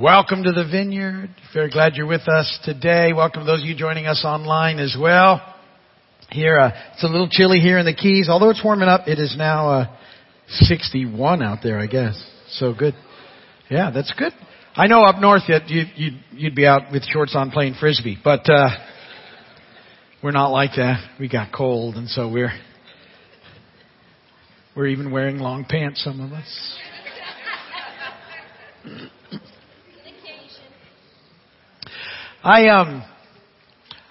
Welcome to the Vineyard. Very glad you're with us today. Welcome to those of you joining us online as well. Here, uh, it's a little chilly here in the Keys. Although it's warming up, it is now uh, 61 out there, I guess. So good. Yeah, that's good. I know up north that you, you'd, you'd be out with shorts on playing frisbee, but uh, we're not like that. We got cold, and so we're we're even wearing long pants. Some of us. I um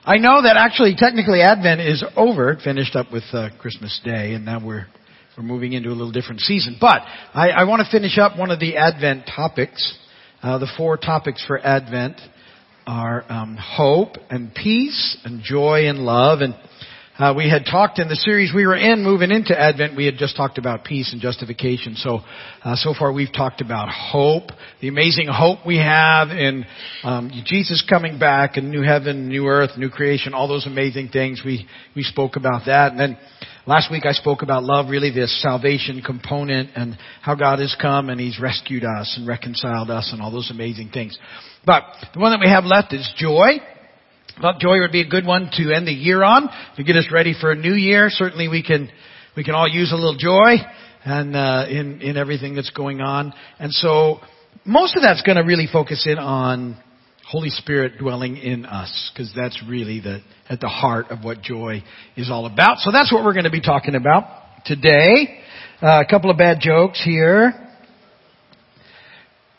I know that actually technically Advent is over. It finished up with uh, Christmas Day, and now we're we're moving into a little different season. But I, I want to finish up one of the Advent topics. Uh, the four topics for Advent are um, hope and peace and joy and love and uh, we had talked in the series we were in, moving into Advent, we had just talked about peace and justification. So, uh, so far we've talked about hope, the amazing hope we have in um, Jesus coming back, and new heaven, new earth, new creation, all those amazing things. We we spoke about that, and then last week I spoke about love, really this salvation component, and how God has come and He's rescued us and reconciled us, and all those amazing things. But the one that we have left is joy. Thought joy would be a good one to end the year on to get us ready for a new year. Certainly, we can we can all use a little joy and uh, in in everything that's going on. And so, most of that's going to really focus in on Holy Spirit dwelling in us, because that's really the at the heart of what joy is all about. So that's what we're going to be talking about today. Uh, a couple of bad jokes here.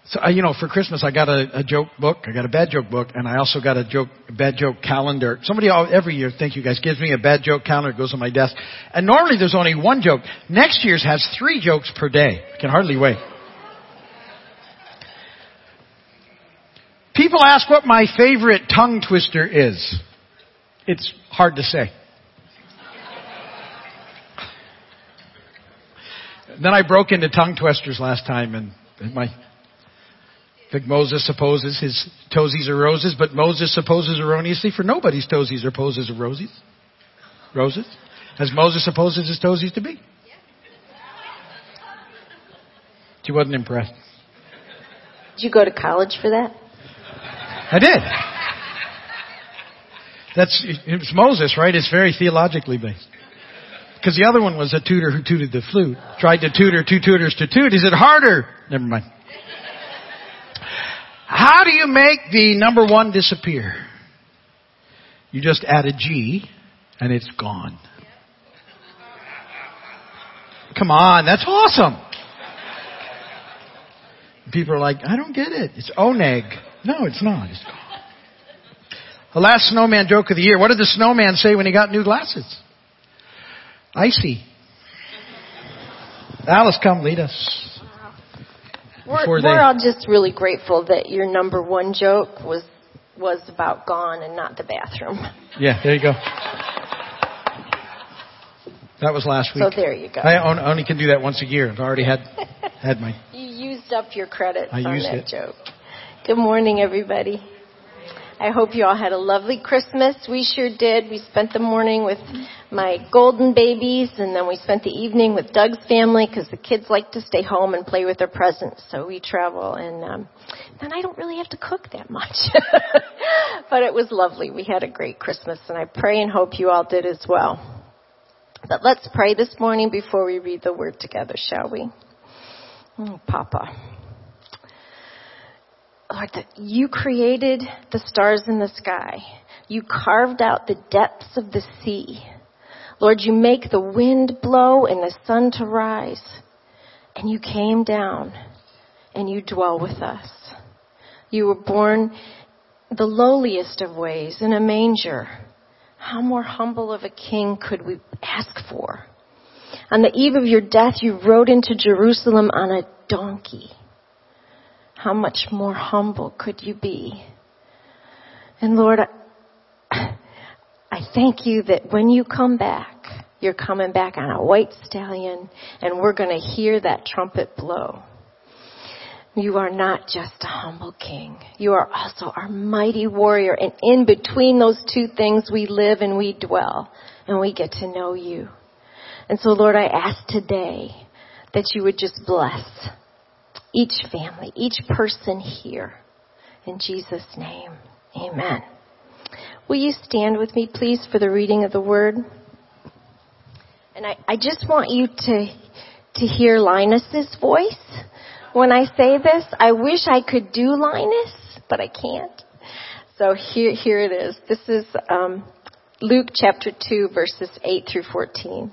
So, uh, you know, for Christmas, I got a, a joke book. I got a bad joke book, and I also got a joke, bad joke calendar. Somebody every year, thank you guys, gives me a bad joke calendar. It goes on my desk. And normally there's only one joke. Next year's has three jokes per day. I can hardly wait. People ask what my favorite tongue twister is. It's hard to say. then I broke into tongue twisters last time, and my like Moses supposes his toesies are roses, but Moses supposes erroneously for nobody's toesies or poses are roses. Roses? As Moses supposes his toesies to be. She wasn't impressed. Did you go to college for that? I did. That's it's Moses, right? It's very theologically based. Because the other one was a tutor who tooted the flute. Tried to tutor two tutors to toot. He said, harder. Never mind. How do you make the number one disappear? You just add a G and it's gone. Come on, that's awesome. People are like, I don't get it. It's oneg. No, it's not. It's gone. The last snowman joke of the year. What did the snowman say when he got new glasses? Icy. Alice, come lead us. We're, we're all just really grateful that your number one joke was was about gone and not the bathroom. Yeah, there you go. That was last week. So there you go. I only can do that once a year. I've already had had my. You used up your credits I on used that it. joke. Good morning, everybody. I hope you all had a lovely Christmas. We sure did. We spent the morning with my golden babies, and then we spent the evening with Doug's family because the kids like to stay home and play with their presents. So we travel, and um, then I don't really have to cook that much. but it was lovely. We had a great Christmas, and I pray and hope you all did as well. But let's pray this morning before we read the word together, shall we? Oh, Papa. Lord, that you created the stars in the sky. You carved out the depths of the sea. Lord, you make the wind blow and the sun to rise. And you came down and you dwell with us. You were born the lowliest of ways in a manger. How more humble of a king could we ask for? On the eve of your death, you rode into Jerusalem on a donkey how much more humble could you be? And Lord, I, thank you that when you come back, you're coming back on a white stallion and we're going to hear that trumpet blow. You are not just a humble king. You are also our mighty warrior. And in between those two things, we live and we dwell and we get to know you. And so Lord, I ask today that you would just bless each family, each person here. In Jesus' name, amen. Will you stand with me, please, for the reading of the word? And I, I just want you to, to hear Linus's voice when I say this. I wish I could do Linus, but I can't. So here, here it is. This is um, Luke chapter 2, verses 8 through 14.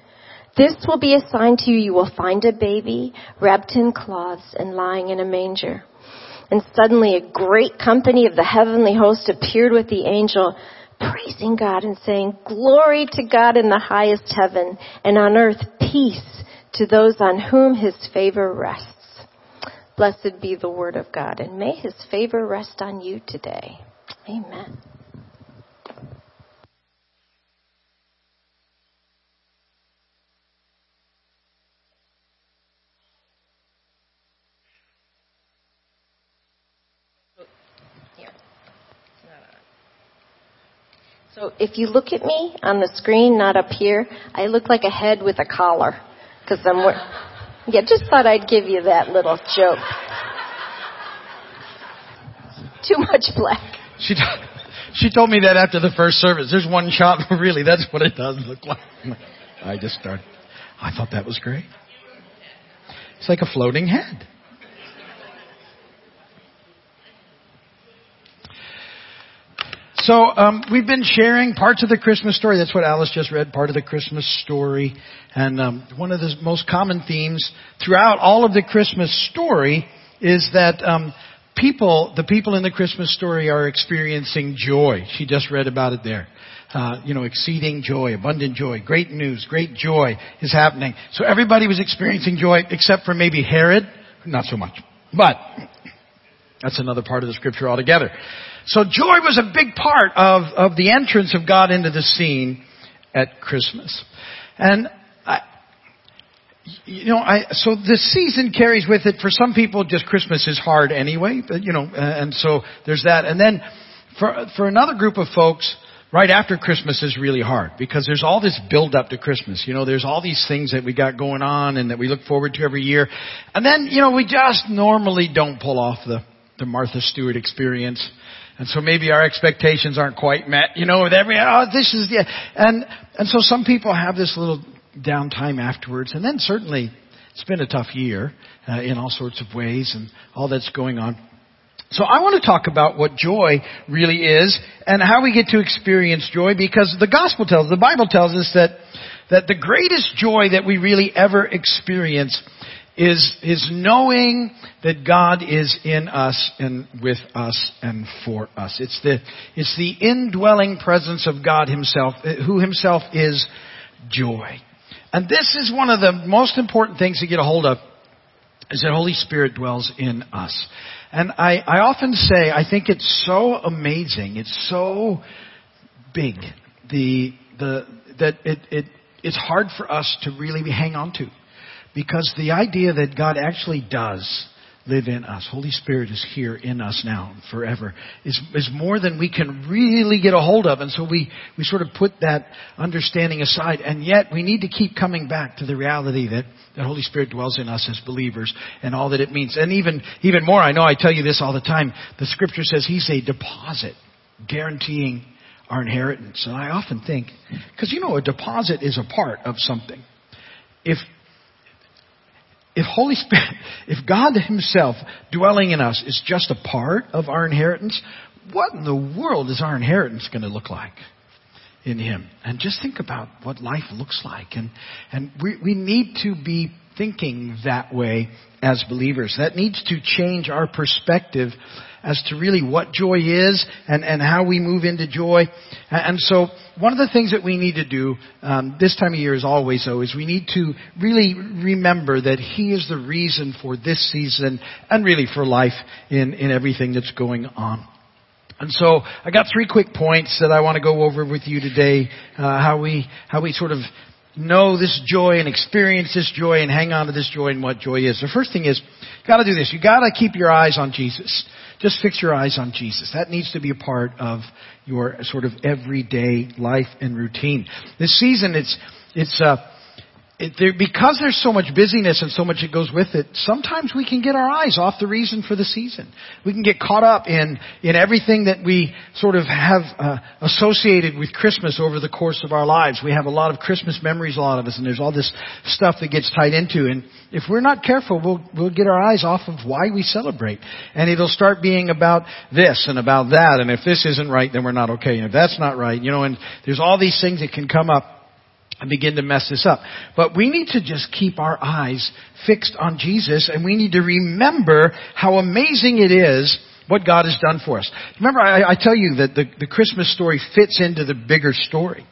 This will be a sign to you. You will find a baby wrapped in cloths and lying in a manger. And suddenly a great company of the heavenly host appeared with the angel praising God and saying, Glory to God in the highest heaven, and on earth peace to those on whom his favor rests. Blessed be the word of God, and may his favor rest on you today. Amen. So if you look at me on the screen, not up here, I look like a head with a collar. Cause I'm, yeah, just thought I'd give you that little joke. Too much black. She, she told me that after the first service. There's one shot, really, that's what it does look like. I just started. I thought that was great. It's like a floating head. So um, we've been sharing parts of the Christmas story. That's what Alice just read, part of the Christmas story. And um, one of the most common themes throughout all of the Christmas story is that um, people, the people in the Christmas story, are experiencing joy. She just read about it there. Uh, you know, exceeding joy, abundant joy, great news, great joy is happening. So everybody was experiencing joy except for maybe Herod, not so much. But that's another part of the scripture altogether. So joy was a big part of, of the entrance of God into the scene at Christmas. And you know, I, so the season carries with it, for some people just Christmas is hard anyway, but you know, and so there's that. And then for, for another group of folks, right after Christmas is really hard because there's all this build up to Christmas. You know, there's all these things that we got going on and that we look forward to every year. And then, you know, we just normally don't pull off the, the Martha Stewart experience. And so maybe our expectations aren't quite met, you know, with every, oh, this is, yeah. And, and so some people have this little downtime afterwards. And then certainly it's been a tough year uh, in all sorts of ways and all that's going on. So I want to talk about what joy really is and how we get to experience joy because the gospel tells, the Bible tells us that, that the greatest joy that we really ever experience is, is knowing that God is in us and with us and for us. It's the, it's the indwelling presence of God himself, eh, who himself is joy. And this is one of the most important things to get a hold of is that Holy Spirit dwells in us. And I, I often say, I think it's so amazing, it's so big, the, the, that it, it, it's hard for us to really hang on to. Because the idea that God actually does live in us, Holy Spirit is here in us now forever, is, is more than we can really get a hold of. And so we, we sort of put that understanding aside. And yet we need to keep coming back to the reality that the Holy Spirit dwells in us as believers and all that it means. And even, even more, I know I tell you this all the time, the scripture says He's a deposit guaranteeing our inheritance. And I often think, because you know, a deposit is a part of something. If if Holy Spirit, if God Himself dwelling in us is just a part of our inheritance, what in the world is our inheritance going to look like in Him? And just think about what life looks like. And, and we, we need to be thinking that way as believers. That needs to change our perspective as to really what joy is and, and how we move into joy. And so one of the things that we need to do um, this time of year is always though is we need to really remember that He is the reason for this season and really for life in, in everything that's going on. And so I got three quick points that I want to go over with you today. Uh, how we how we sort of know this joy and experience this joy and hang on to this joy and what joy is. The first thing is, you got to do this. You got to keep your eyes on Jesus. Just fix your eyes on Jesus. That needs to be a part of your sort of everyday life and routine. This season, it's it's uh, it, there, because there's so much busyness and so much that goes with it, sometimes we can get our eyes off the reason for the season. We can get caught up in, in everything that we sort of have uh, associated with Christmas over the course of our lives. We have a lot of Christmas memories, a lot of us, and there's all this stuff that gets tied into. And if we're not careful, we'll, we'll get our eyes off of why we celebrate. And it'll start being about this and about that. And if this isn't right, then we're not okay. And if that's not right, you know, and there's all these things that can come up and begin to mess this up. But we need to just keep our eyes fixed on Jesus and we need to remember how amazing it is what God has done for us. Remember, I, I tell you that the, the Christmas story fits into the bigger story.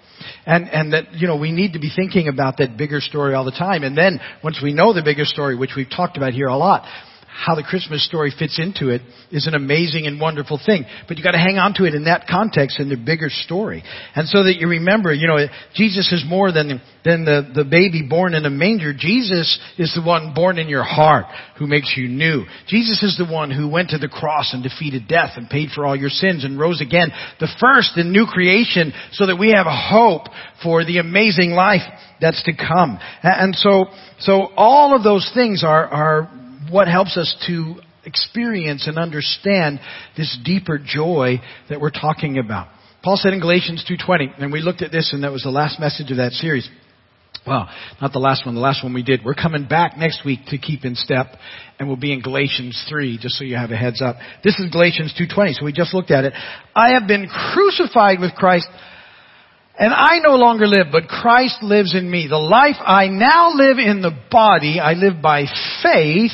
And, and that, you know, we need to be thinking about that bigger story all the time. And then, once we know the bigger story, which we've talked about here a lot, how the Christmas story fits into it is an amazing and wonderful thing. But you got to hang on to it in that context in the bigger story. And so that you remember, you know, Jesus is more than, than the, the baby born in a manger. Jesus is the one born in your heart who makes you new. Jesus is the one who went to the cross and defeated death and paid for all your sins and rose again. The first in new creation so that we have a hope for the amazing life that's to come. And so, so all of those things are, are what helps us to experience and understand this deeper joy that we're talking about. Paul said in Galatians 2.20, and we looked at this and that was the last message of that series. Well, not the last one, the last one we did. We're coming back next week to keep in step and we'll be in Galatians 3, just so you have a heads up. This is Galatians 2.20, so we just looked at it. I have been crucified with Christ and I no longer live, but Christ lives in me. The life I now live in the body, I live by faith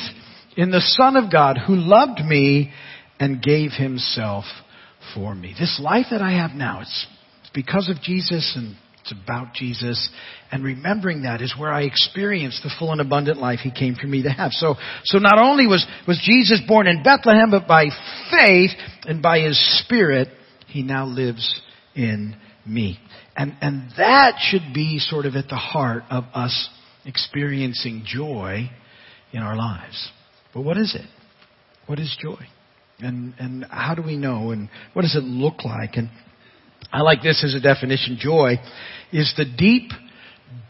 in the Son of God who loved me and gave himself for me. This life that I have now, it's, because of Jesus and it's about Jesus. And remembering that is where I experience the full and abundant life He came for me to have. So, so not only was, was Jesus born in Bethlehem, but by faith and by His Spirit, He now lives in me. And, and that should be sort of at the heart of us experiencing joy in our lives. But what is it? What is joy? And, and how do we know? And what does it look like? And I like this as a definition. Joy is the deep,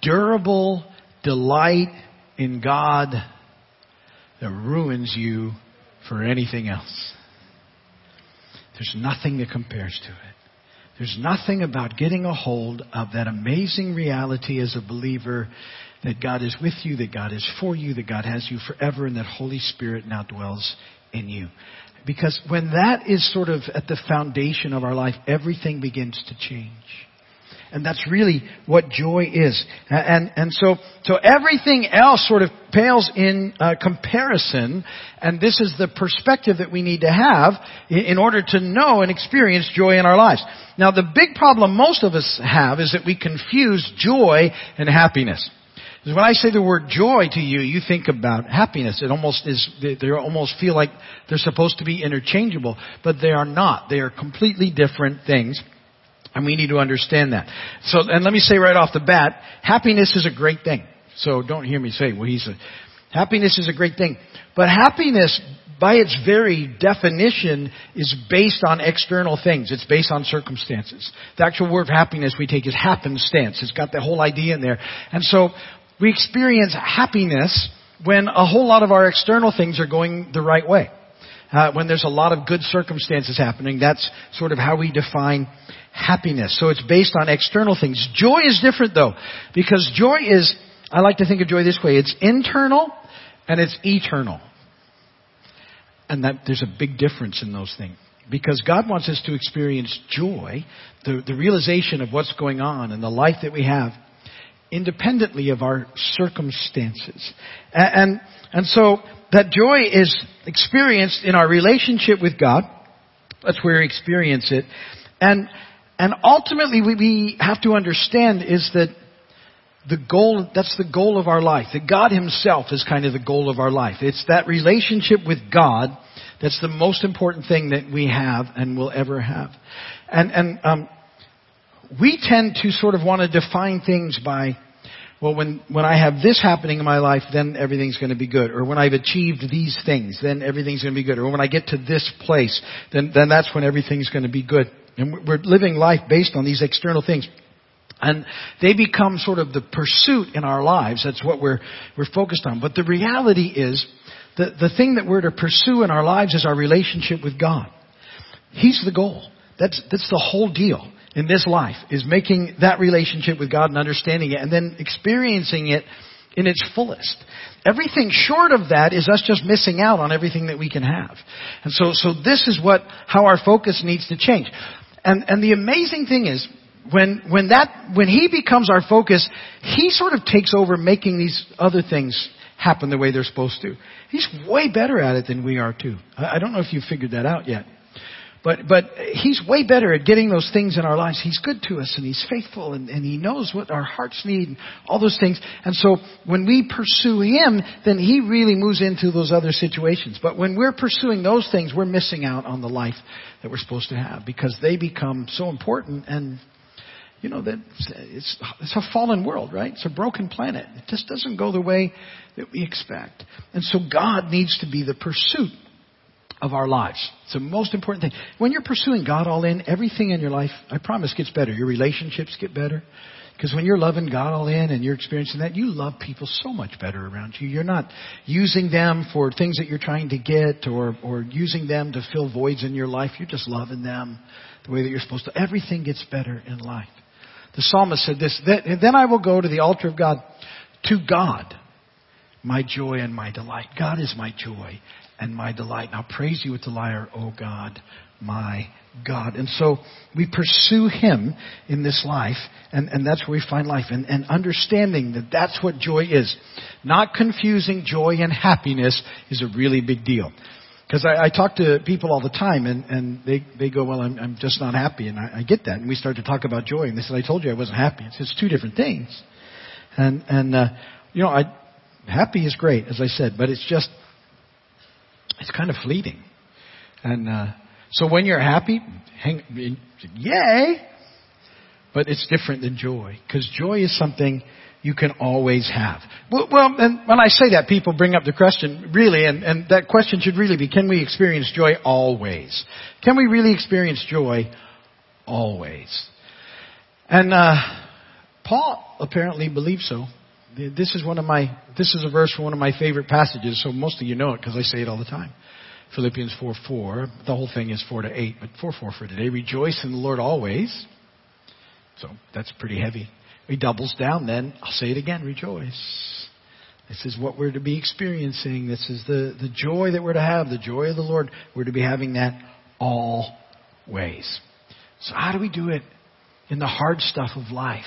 durable delight in God that ruins you for anything else. There's nothing that compares to it. There's nothing about getting a hold of that amazing reality as a believer that God is with you, that God is for you, that God has you forever, and that Holy Spirit now dwells in you. Because when that is sort of at the foundation of our life, everything begins to change. And that's really what joy is. And, and so, so everything else sort of pales in uh, comparison, and this is the perspective that we need to have in, in order to know and experience joy in our lives. Now the big problem most of us have is that we confuse joy and happiness. When I say the word joy to you, you think about happiness. It almost is, they almost feel like they're supposed to be interchangeable, but they are not. They are completely different things. And we need to understand that. So, and let me say right off the bat, happiness is a great thing. So don't hear me say, well, he's a, happiness is a great thing. But happiness, by its very definition, is based on external things. It's based on circumstances. The actual word happiness we take is happenstance. It's got the whole idea in there. And so we experience happiness when a whole lot of our external things are going the right way. Uh, when there's a lot of good circumstances happening, that's sort of how we define happiness. So it's based on external things. Joy is different though, because joy is, I like to think of joy this way, it's internal and it's eternal. And that there's a big difference in those things. Because God wants us to experience joy, the, the realization of what's going on and the life that we have independently of our circumstances. And, and so that joy is experienced in our relationship with God. That's where we experience it. And, and ultimately what we have to understand is that the goal, that's the goal of our life. That God Himself is kind of the goal of our life. It's that relationship with God That's the most important thing that we have and will ever have. And, and, um, we tend to sort of want to define things by, well, when, when I have this happening in my life, then everything's going to be good. Or when I've achieved these things, then everything's going to be good. Or when I get to this place, then, then that's when everything's going to be good. And we're living life based on these external things. And they become sort of the pursuit in our lives. That's what we're, we're focused on. But the reality is, the, the thing that we're to pursue in our lives is our relationship with God. He's the goal. That's, that's the whole deal in this life, is making that relationship with God and understanding it and then experiencing it in its fullest. Everything short of that is us just missing out on everything that we can have. And so, so this is what, how our focus needs to change. And, and the amazing thing is, when, when that, when He becomes our focus, He sort of takes over making these other things happen the way they're supposed to. He's way better at it than we are too. I, I don't know if you've figured that out yet. But, but he's way better at getting those things in our lives. He's good to us and he's faithful and, and he knows what our hearts need and all those things. And so when we pursue him, then he really moves into those other situations. But when we're pursuing those things, we're missing out on the life that we're supposed to have because they become so important and you know that it's, it's a fallen world, right? It's a broken planet. It just doesn't go the way that we expect. And so God needs to be the pursuit of our lives. It's the most important thing. When you're pursuing God all in, everything in your life, I promise, gets better. Your relationships get better. Because when you're loving God all in and you're experiencing that, you love people so much better around you. You're not using them for things that you're trying to get or, or using them to fill voids in your life. You're just loving them the way that you're supposed to. Everything gets better in life. The psalmist said this, then I will go to the altar of God, to God, my joy and my delight. God is my joy and my delight. Now praise you with the lyre, O God, my God. And so we pursue Him in this life, and, and that's where we find life. And, and understanding that that's what joy is. Not confusing joy and happiness is a really big deal. Because I, I talk to people all the time, and, and they, they go, well, I'm, I'm just not happy. And I, I get that. And we start to talk about joy, and they said, I told you I wasn't happy. It's, it's two different things. And, and uh, you know, I, happy is great, as I said, but it's just, it's kind of fleeting. And uh, so when you're happy, hang, yay! But it's different than joy, because joy is something you can always have. Well, well, and when I say that, people bring up the question, really, and, and that question should really be, can we experience joy always? Can we really experience joy always? And uh, Paul apparently believes so. This is one of my, this is a verse from one of my favorite passages, so most of you know it because I say it all the time. Philippians 4 4. The whole thing is 4 to 8, but 4 4 for today. Rejoice in the Lord always. So that's pretty heavy. He doubles down then. I'll say it again. Rejoice. This is what we're to be experiencing. This is the, the joy that we're to have, the joy of the Lord. We're to be having that always. So how do we do it in the hard stuff of life?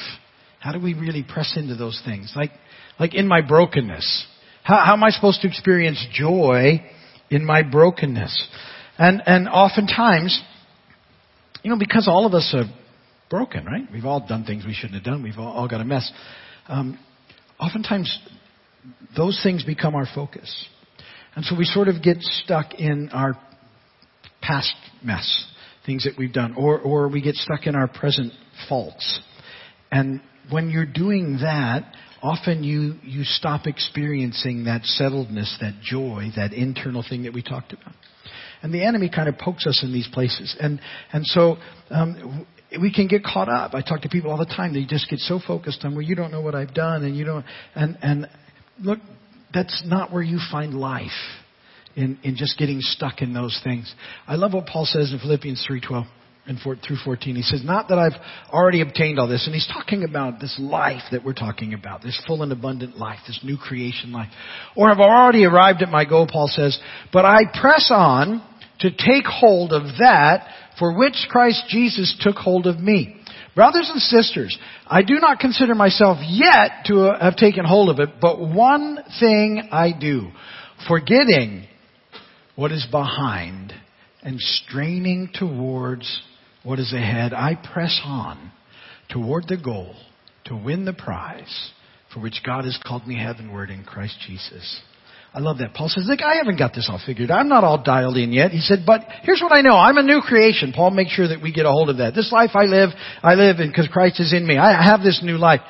How do we really press into those things? Like, like in my brokenness. How, how am I supposed to experience joy in my brokenness? And, and oftentimes, you know, because all of us are broken, right? We've all done things we shouldn't have done. We've all, all got a mess. Um, oftentimes, those things become our focus. And so we sort of get stuck in our past mess, things that we've done, or, or we get stuck in our present faults. And when you're doing that, often you, you stop experiencing that settledness, that joy, that internal thing that we talked about. And the enemy kind of pokes us in these places. And, and so, um, we can get caught up. I talk to people all the time. They just get so focused on, well, you don't know what I've done and you don't, and, and look, that's not where you find life in, in just getting stuck in those things. I love what Paul says in Philippians 3.12 and four, through 14. He says, not that I've already obtained all this. And he's talking about this life that we're talking about, this full and abundant life, this new creation life. Or have already arrived at my goal, Paul says, but I press on to take hold of that for which Christ Jesus took hold of me. Brothers and sisters, I do not consider myself yet to have taken hold of it, but one thing I do, forgetting what is behind and straining towards what is ahead, I press on toward the goal to win the prize for which God has called me heavenward in Christ Jesus. I love that. Paul says, look, I haven't got this all figured. I'm not all dialed in yet. He said, but here's what I know. I'm a new creation. Paul makes sure that we get a hold of that. This life I live, I live because Christ is in me. I have this new life.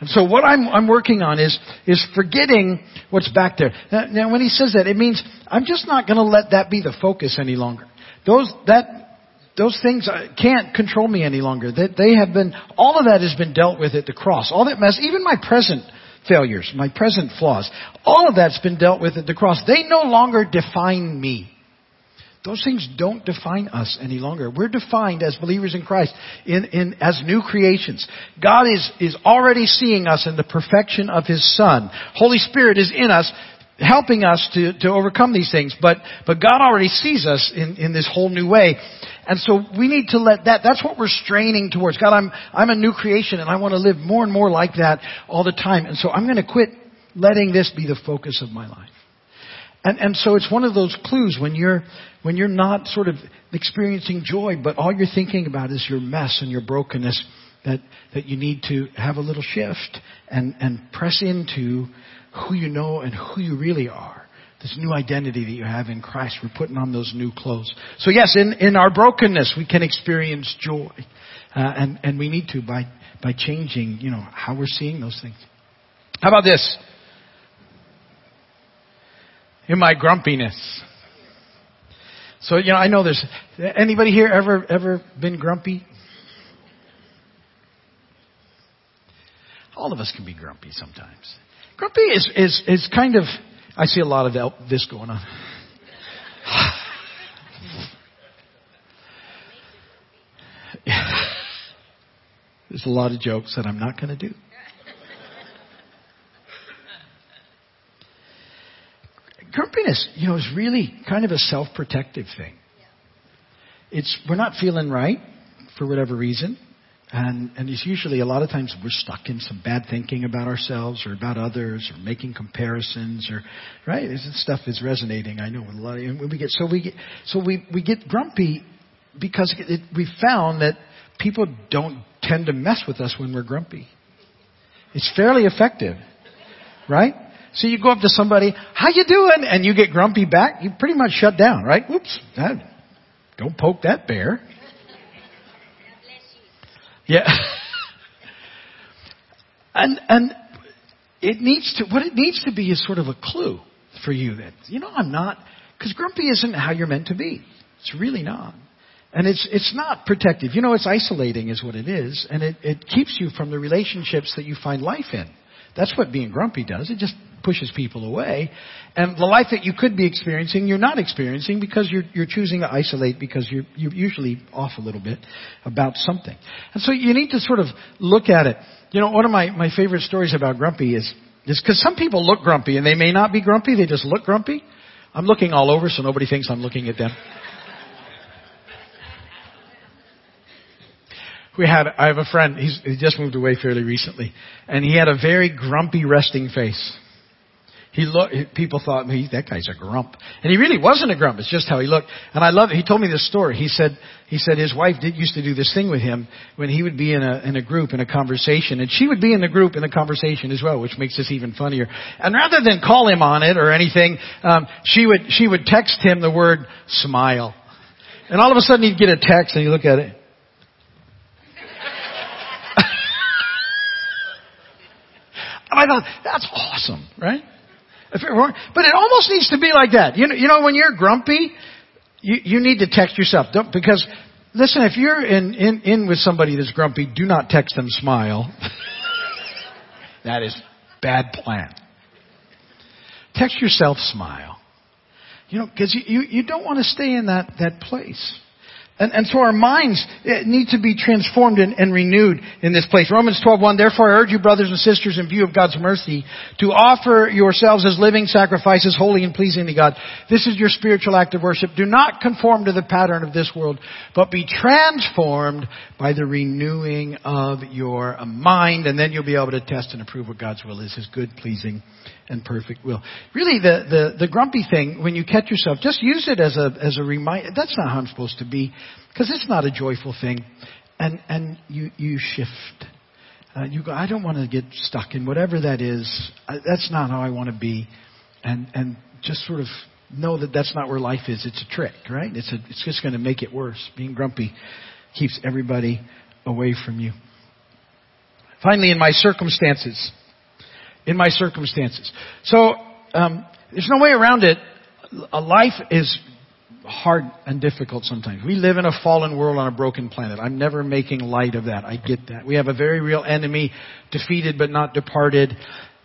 And so what I'm, I'm working on is, is forgetting what's back there. Now, now when he says that, it means I'm just not going to let that be the focus any longer. Those, that, those things uh, can't control me any longer. That they have been, all of that has been dealt with at the cross. All that mess, even my present failures, my present flaws. All of that's been dealt with at the cross. They no longer define me. Those things don't define us any longer. We're defined as believers in Christ in, in, as new creations. God is, is already seeing us in the perfection of His Son. Holy Spirit is in us helping us to, to overcome these things. But, but God already sees us in, in this whole new way. And so we need to let that, that's what we're straining towards. God, I'm, I'm a new creation and I want to live more and more like that all the time. And so I'm going to quit letting this be the focus of my life. And, and so it's one of those clues when you're, when you're not sort of experiencing joy, but all you're thinking about is your mess and your brokenness, that, that you need to have a little shift and, and press into who you know and who you really are. This new identity that you have in Christ. We're putting on those new clothes. So yes, in, in our brokenness, we can experience joy. Uh, and, and we need to by, by changing, you know, how we're seeing those things. How about this? In my grumpiness. So, you know, I know there's, anybody here ever, ever been grumpy? All of us can be grumpy sometimes. Grumpy is, is, is kind of, I see a lot of this going on. There's a lot of jokes that I'm not going to do. Grumpiness, you know, is really kind of a self-protective thing. It's, we're not feeling right for whatever reason. And, and it's usually a lot of times we're stuck in some bad thinking about ourselves or about others or making comparisons or right. This stuff is resonating. I know with a lot of and we get so we get so we we get grumpy because it, we found that people don't tend to mess with us when we're grumpy. It's fairly effective, right? So you go up to somebody, how you doing? And you get grumpy back, you pretty much shut down, right? Whoops, that, don't poke that bear. Yeah. and and it needs to what it needs to be is sort of a clue for you that you know I'm not because grumpy isn't how you're meant to be. It's really not. And it's it's not protective. You know, it's isolating is what it is, and it, it keeps you from the relationships that you find life in. That's what being grumpy does. It just pushes people away. And the life that you could be experiencing, you're not experiencing because you're, you're choosing to isolate because you're, you're usually off a little bit about something. And so you need to sort of look at it. You know, one of my, my favorite stories about grumpy is, is because some people look grumpy and they may not be grumpy, they just look grumpy. I'm looking all over so nobody thinks I'm looking at them. we had I have a friend. He's, he just moved away fairly recently, and he had a very grumpy resting face. He looked. People thought, that guy's a grump, and he really wasn't a grump. It's just how he looked. And I love it. He told me this story. He said he said his wife did used to do this thing with him when he would be in a in a group in a conversation, and she would be in the group in the conversation as well, which makes this even funnier. And rather than call him on it or anything, um, she would she would text him the word smile, and all of a sudden he'd get a text and he'd look at it. I thought, that's awesome, right? But it almost needs to be like that. You know, you know when you're grumpy, you, you need to text yourself. Don't, because, listen, if you're in, in, in with somebody that's grumpy, do not text them smile. that is bad plan. Text yourself smile. You know, because you, you, you don't want to stay in that, that place. And, and so our minds eh, need to be transformed and, and renewed in this place. Romans 12:1. Therefore, I urge you, brothers and sisters, in view of God's mercy, to offer yourselves as living sacrifices, holy and pleasing to God. This is your spiritual act of worship. Do not conform to the pattern of this world, but be transformed by the renewing of your mind, and then you'll be able to test and approve what God's will is, His good, pleasing, and perfect will. Really, the, the, the grumpy thing, when you catch yourself, just use it as a, as a reminder. That's not how I'm supposed to be, because it's not a joyful thing. And, and you, you shift. Uh, you go, I don't want to get stuck in whatever that is. I, that's not how I want to be. and, and just sort of know that that's not where life is. It's a trick, right? It's, a, it's just going to make it worse. Being grumpy keeps everybody away from you. Finally, in my circumstances, in my circumstances. So, um, there's no way around it. A life is hard and difficult sometimes. We live in a fallen world on a broken planet. I'm never making light of that. I get that. We have a very real enemy, defeated but not departed.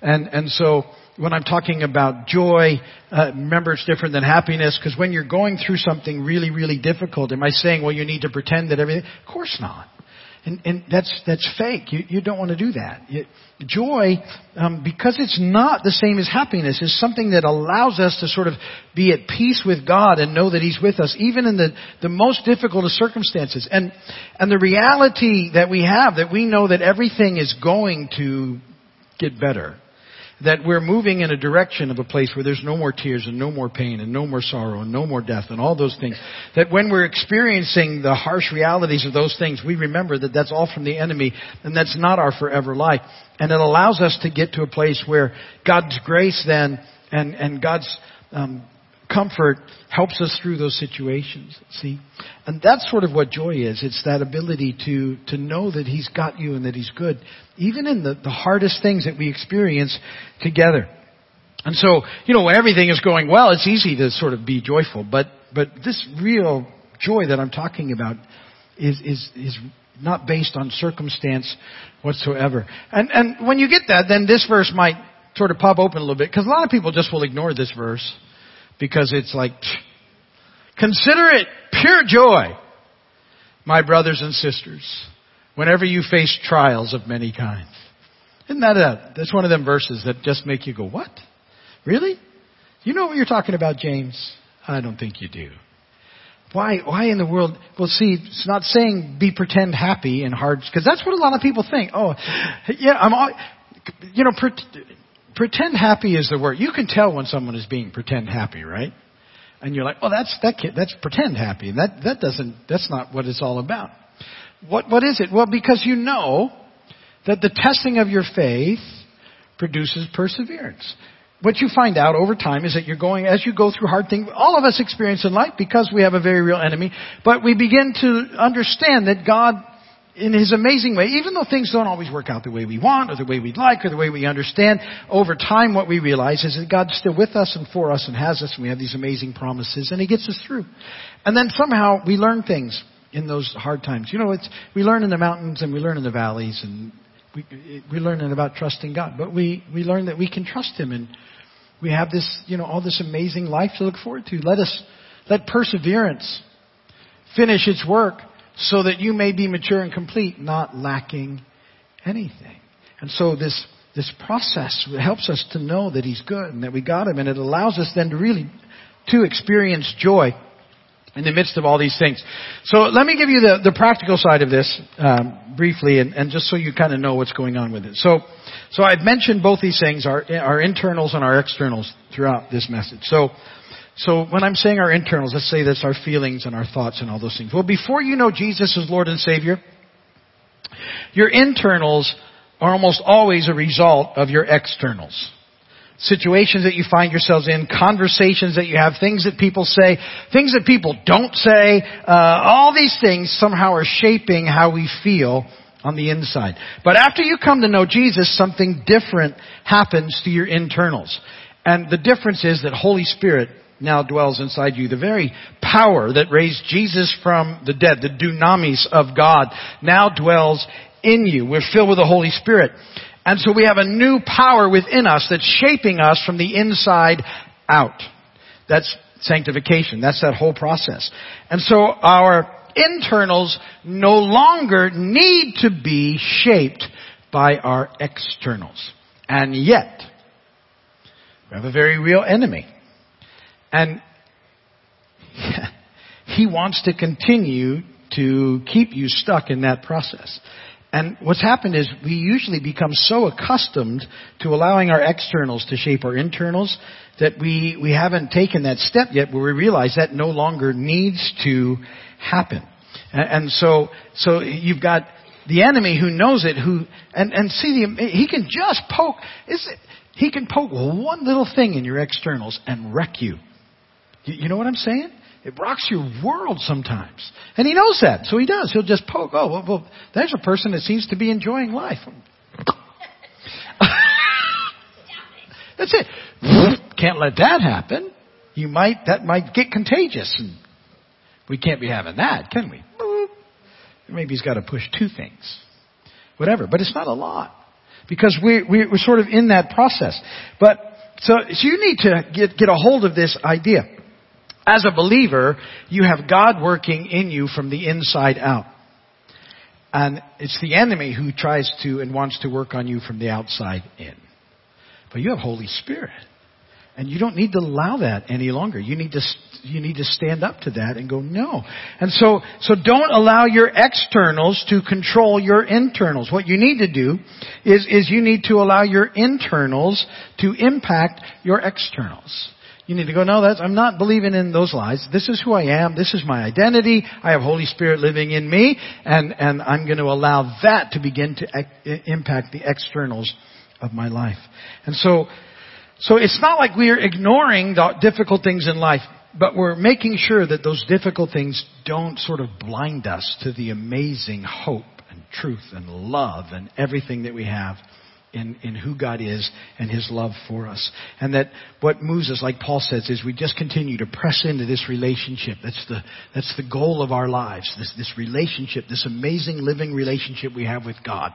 And, and so, when I'm talking about joy, uh, remember it's different than happiness because when you're going through something really, really difficult, am I saying, well, you need to pretend that everything? Of course not. And, and that's that's fake. You, you don't want to do that. You, joy, um, because it's not the same as happiness, is something that allows us to sort of be at peace with God and know that He's with us, even in the the most difficult of circumstances. And and the reality that we have that we know that everything is going to get better that we're moving in a direction of a place where there's no more tears and no more pain and no more sorrow and no more death and all those things. That when we're experiencing the harsh realities of those things, we remember that that's all from the enemy and that's not our forever life. And it allows us to get to a place where God's grace then and, and God's um, comfort helps us through those situations. See? And that's sort of what joy is. It's that ability to, to know that He's got you and that He's good, even in the, the hardest things that we experience together. And so, you know, when everything is going well, it's easy to sort of be joyful. But, but this real joy that I'm talking about is, is, is not based on circumstance whatsoever. And, and when you get that, then this verse might sort of pop open a little bit, because a lot of people just will ignore this verse because it's like, consider it pure joy, my brothers and sisters, whenever you face trials of many kinds. Isn't that a, that's one of them verses that just make you go, what? Really? You know what you're talking about, James? I don't think you do. Why, why in the world? Well, see, it's not saying be pretend happy in hard, because that's what a lot of people think. Oh, yeah, I'm all, you know, pretend happy is the word. You can tell when someone is being pretend happy, right? And you're like, oh, that's that kid, that's pretend happy. That that doesn't that's not what it's all about. What what is it? Well, because you know that the testing of your faith produces perseverance. What you find out over time is that you're going, as you go through hard things, all of us experience in life because we have a very real enemy, but we begin to understand that God in his amazing way, even though things don't always work out the way we want or the way we'd like or the way we understand, over time what we realize is that God's still with us and for us and has us and we have these amazing promises and he gets us through. And then somehow we learn things in those hard times. You know, it's, we learn in the mountains and we learn in the valleys and we, we learn about trusting God, but we, we learn that we can trust him and we have this, you know, all this amazing life to look forward to. Let us, let perseverance finish its work so that you may be mature and complete, not lacking anything. And so this, this process helps us to know that He's good and that we got Him, and it allows us then to really, to experience joy in the midst of all these things. So let me give you the, the practical side of this um, briefly, and, and, just so you kind of know what's going on with it. So, so I've mentioned both these things, our, our internals and our externals, throughout this message. So so when I'm saying our internals, let's say that's our feelings and our thoughts and all those things. Well, before you know Jesus as Lord and Savior, your internals are almost always a result of your externals. Situations that you find yourselves in, conversations that you have, things that people say, things that people don't say, uh, all these things somehow are shaping how we feel on the inside. But after you come to know Jesus, something different happens to your internals. And the difference is that Holy Spirit now dwells inside you. The very power that raised Jesus from the dead, the dunamis of God, now dwells in you. We're filled with the Holy Spirit. And so we have a new power within us that's shaping us from the inside out. That's sanctification. That's that whole process. And so our internals no longer need to be shaped by our externals. And yet, we have a very real enemy. And he wants to continue to keep you stuck in that process. And what's happened is we usually become so accustomed to allowing our externals to shape our internals that we, we haven't taken that step yet where we realize that no longer needs to happen. And, and so, so you've got the enemy who knows it, who, and, and see the, he can just poke, is it, He can poke one little thing in your externals and wreck you. You know what I'm saying? It rocks your world sometimes. And he knows that, so he does. He'll just poke, oh, well, well there's a person that seems to be enjoying life. That's it. Can't let that happen. You might, that might get contagious. And we can't be having that, can we? Maybe he's got to push two things. Whatever. But it's not a lot. Because we, we, we're sort of in that process. But, so, so you need to get, get a hold of this idea. As a believer, you have God working in you from the inside out. And it's the enemy who tries to and wants to work on you from the outside in. But you have Holy Spirit. And you don't need to allow that any longer. You need to, you need to stand up to that and go, no. And so, so don't allow your externals to control your internals. What you need to do is, is you need to allow your internals to impact your externals. You need to go, no, that's, I'm not believing in those lies. This is who I am. This is my identity. I have Holy Spirit living in me and, and I'm going to allow that to begin to impact the externals of my life. And so, so it's not like we're ignoring the difficult things in life, but we're making sure that those difficult things don't sort of blind us to the amazing hope and truth and love and everything that we have in, in who God is and His love for us. And that what moves us, like Paul says, is we just continue to press into this relationship. That's the, that's the goal of our lives. This, this relationship, this amazing living relationship we have with God.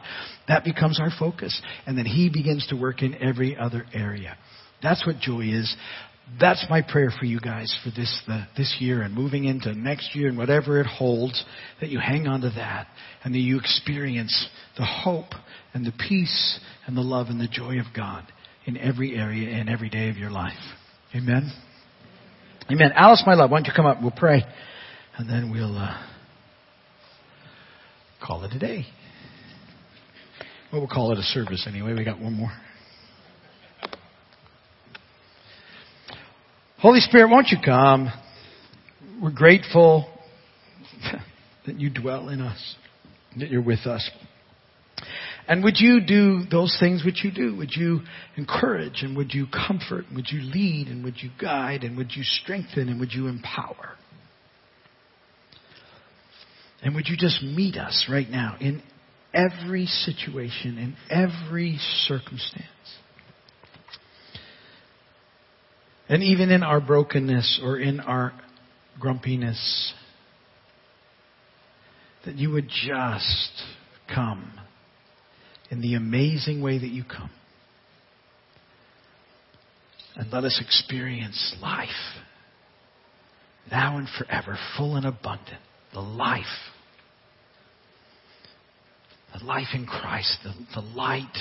That becomes our focus. And then He begins to work in every other area. That's what joy is. That's my prayer for you guys for this the, this year and moving into next year and whatever it holds. That you hang on to that and that you experience the hope and the peace and the love and the joy of God in every area and every day of your life. Amen. Amen. Alice, my love, why don't you come up? We'll pray, and then we'll uh, call it a day. Well, we'll call it a service anyway. We got one more. Holy Spirit, won't you come? We're grateful that you dwell in us, that you're with us. And would you do those things which you do? Would you encourage and would you comfort? And would you lead and would you guide and would you strengthen and would you empower? And would you just meet us right now in every situation, in every circumstance? And even in our brokenness or in our grumpiness, that you would just come in the amazing way that you come. And let us experience life now and forever, full and abundant. The life. The life in Christ, the, the light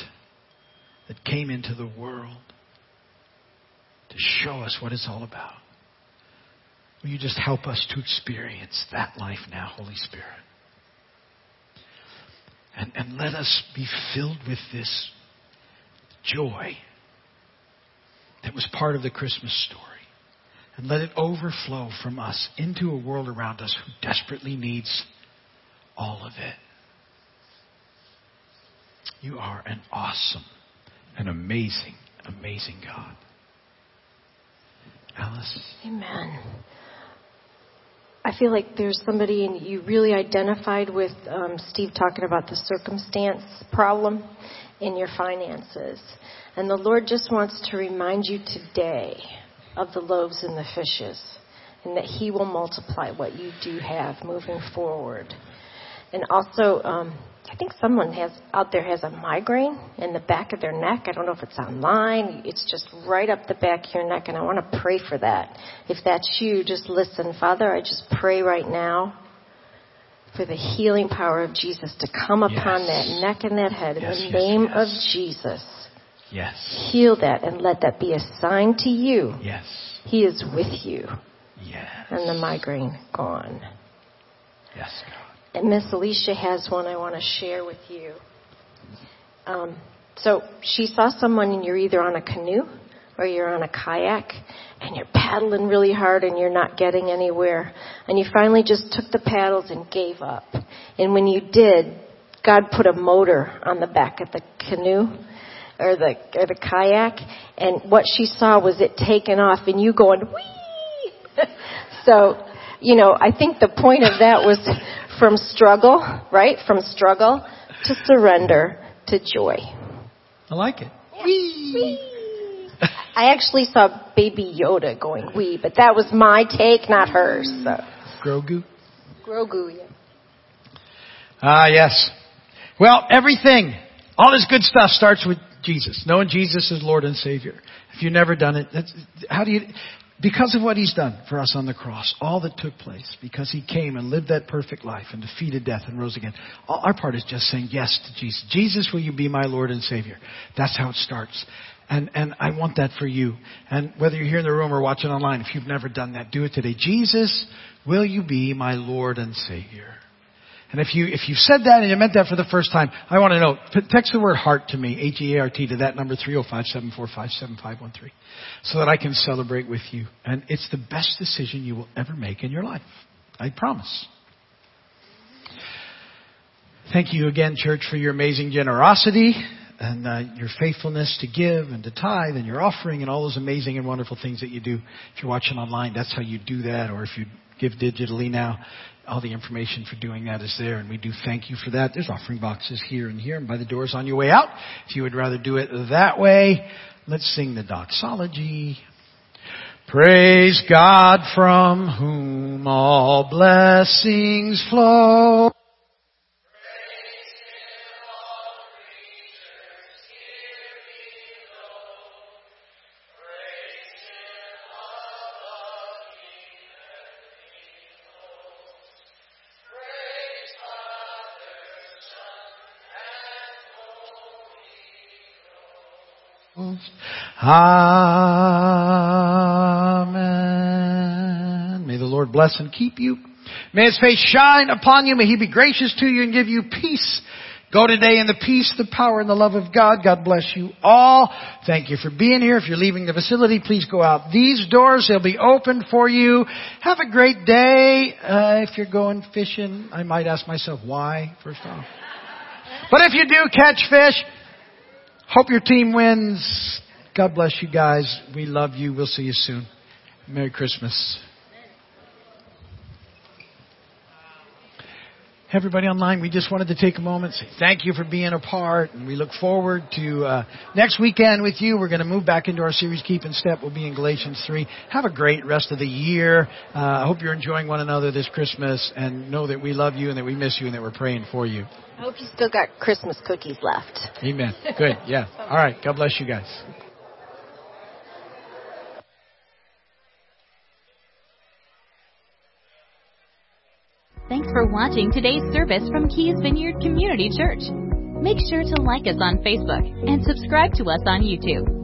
that came into the world to show us what it's all about. Will you just help us to experience that life now, Holy Spirit? And, and let us be filled with this joy that was part of the Christmas story. And let it overflow from us into a world around us who desperately needs all of it. You are an awesome, an amazing, amazing God. Alice? Amen. I feel like there's somebody, and you really identified with um, Steve talking about the circumstance problem in your finances. And the Lord just wants to remind you today of the loaves and the fishes, and that He will multiply what you do have moving forward. And also, um, I think someone has out there has a migraine in the back of their neck. I don't know if it's online. It's just right up the back of your neck, and I want to pray for that. If that's you, just listen, Father. I just pray right now for the healing power of Jesus to come upon that neck and that head yes, in the yes, name of Jesus. Yes. Heal that and let that be a sign to you. Yes. He is with you. Yes. And the migraine gone. Yes, God. Miss Alicia has one I want to share with you. Um, so she saw someone and you're either on a canoe or you're on a kayak and you're paddling really hard and you're not getting anywhere. And you finally just took the paddles and gave up. And when you did, God put a motor on the back of the canoe or the or the kayak, and what she saw was it taken off, and you going wee. so, you know, I think the point of that was from struggle, right? From struggle to surrender to joy. I like it. Yeah. Wee. I actually saw Baby Yoda going wee, but that was my take, not hers. So. Grogu. Grogu, yeah. Ah, yes. Well, everything, all this good stuff starts with Jesus, knowing Jesus is Lord and Savior. If you've never done it, that's, how do you, because of what He's done for us on the cross, all that took place, because He came and lived that perfect life and defeated death and rose again, our part is just saying yes to Jesus. Jesus, will you be my Lord and Savior? That's how it starts. And, and I want that for you. And whether you're here in the room or watching online, if you've never done that, do it today. Jesus, will you be my Lord and Savior? And if you, if you said that and you meant that for the first time, I want to know, text the word heart to me, H-E-A-R-T, to that number 305-745-7513, so that I can celebrate with you. And it's the best decision you will ever make in your life. I promise. Thank you again, church, for your amazing generosity and uh, your faithfulness to give and to tithe and your offering and all those amazing and wonderful things that you do. If you're watching online, that's how you do that. Or if you give digitally now, all the information for doing that is there. And we do thank you for that. There's offering boxes here and here and by the doors on your way out. If you would rather do it that way, let's sing the doxology. Praise God from whom all blessings flow. Amen. May the Lord bless and keep you. May His face shine upon you. May He be gracious to you and give you peace. Go today in the peace, the power, and the love of God. God bless you all. Thank you for being here. If you're leaving the facility, please go out these doors. They'll be open for you. Have a great day. Uh, if you're going fishing, I might ask myself why, first off. But if you do catch fish, hope your team wins. God bless you guys. We love you. We'll see you soon. Merry Christmas. Everybody online, we just wanted to take a moment, say thank you for being a part, and we look forward to uh, next weekend with you. We're going to move back into our series, Keep in Step. We'll be in Galatians 3. Have a great rest of the year. Uh, I hope you're enjoying one another this Christmas, and know that we love you and that we miss you and that we're praying for you. I hope you still got Christmas cookies left. Amen. Good. Yeah. All right. God bless you guys. Thanks for watching today's service from Keys Vineyard Community Church. Make sure to like us on Facebook and subscribe to us on YouTube.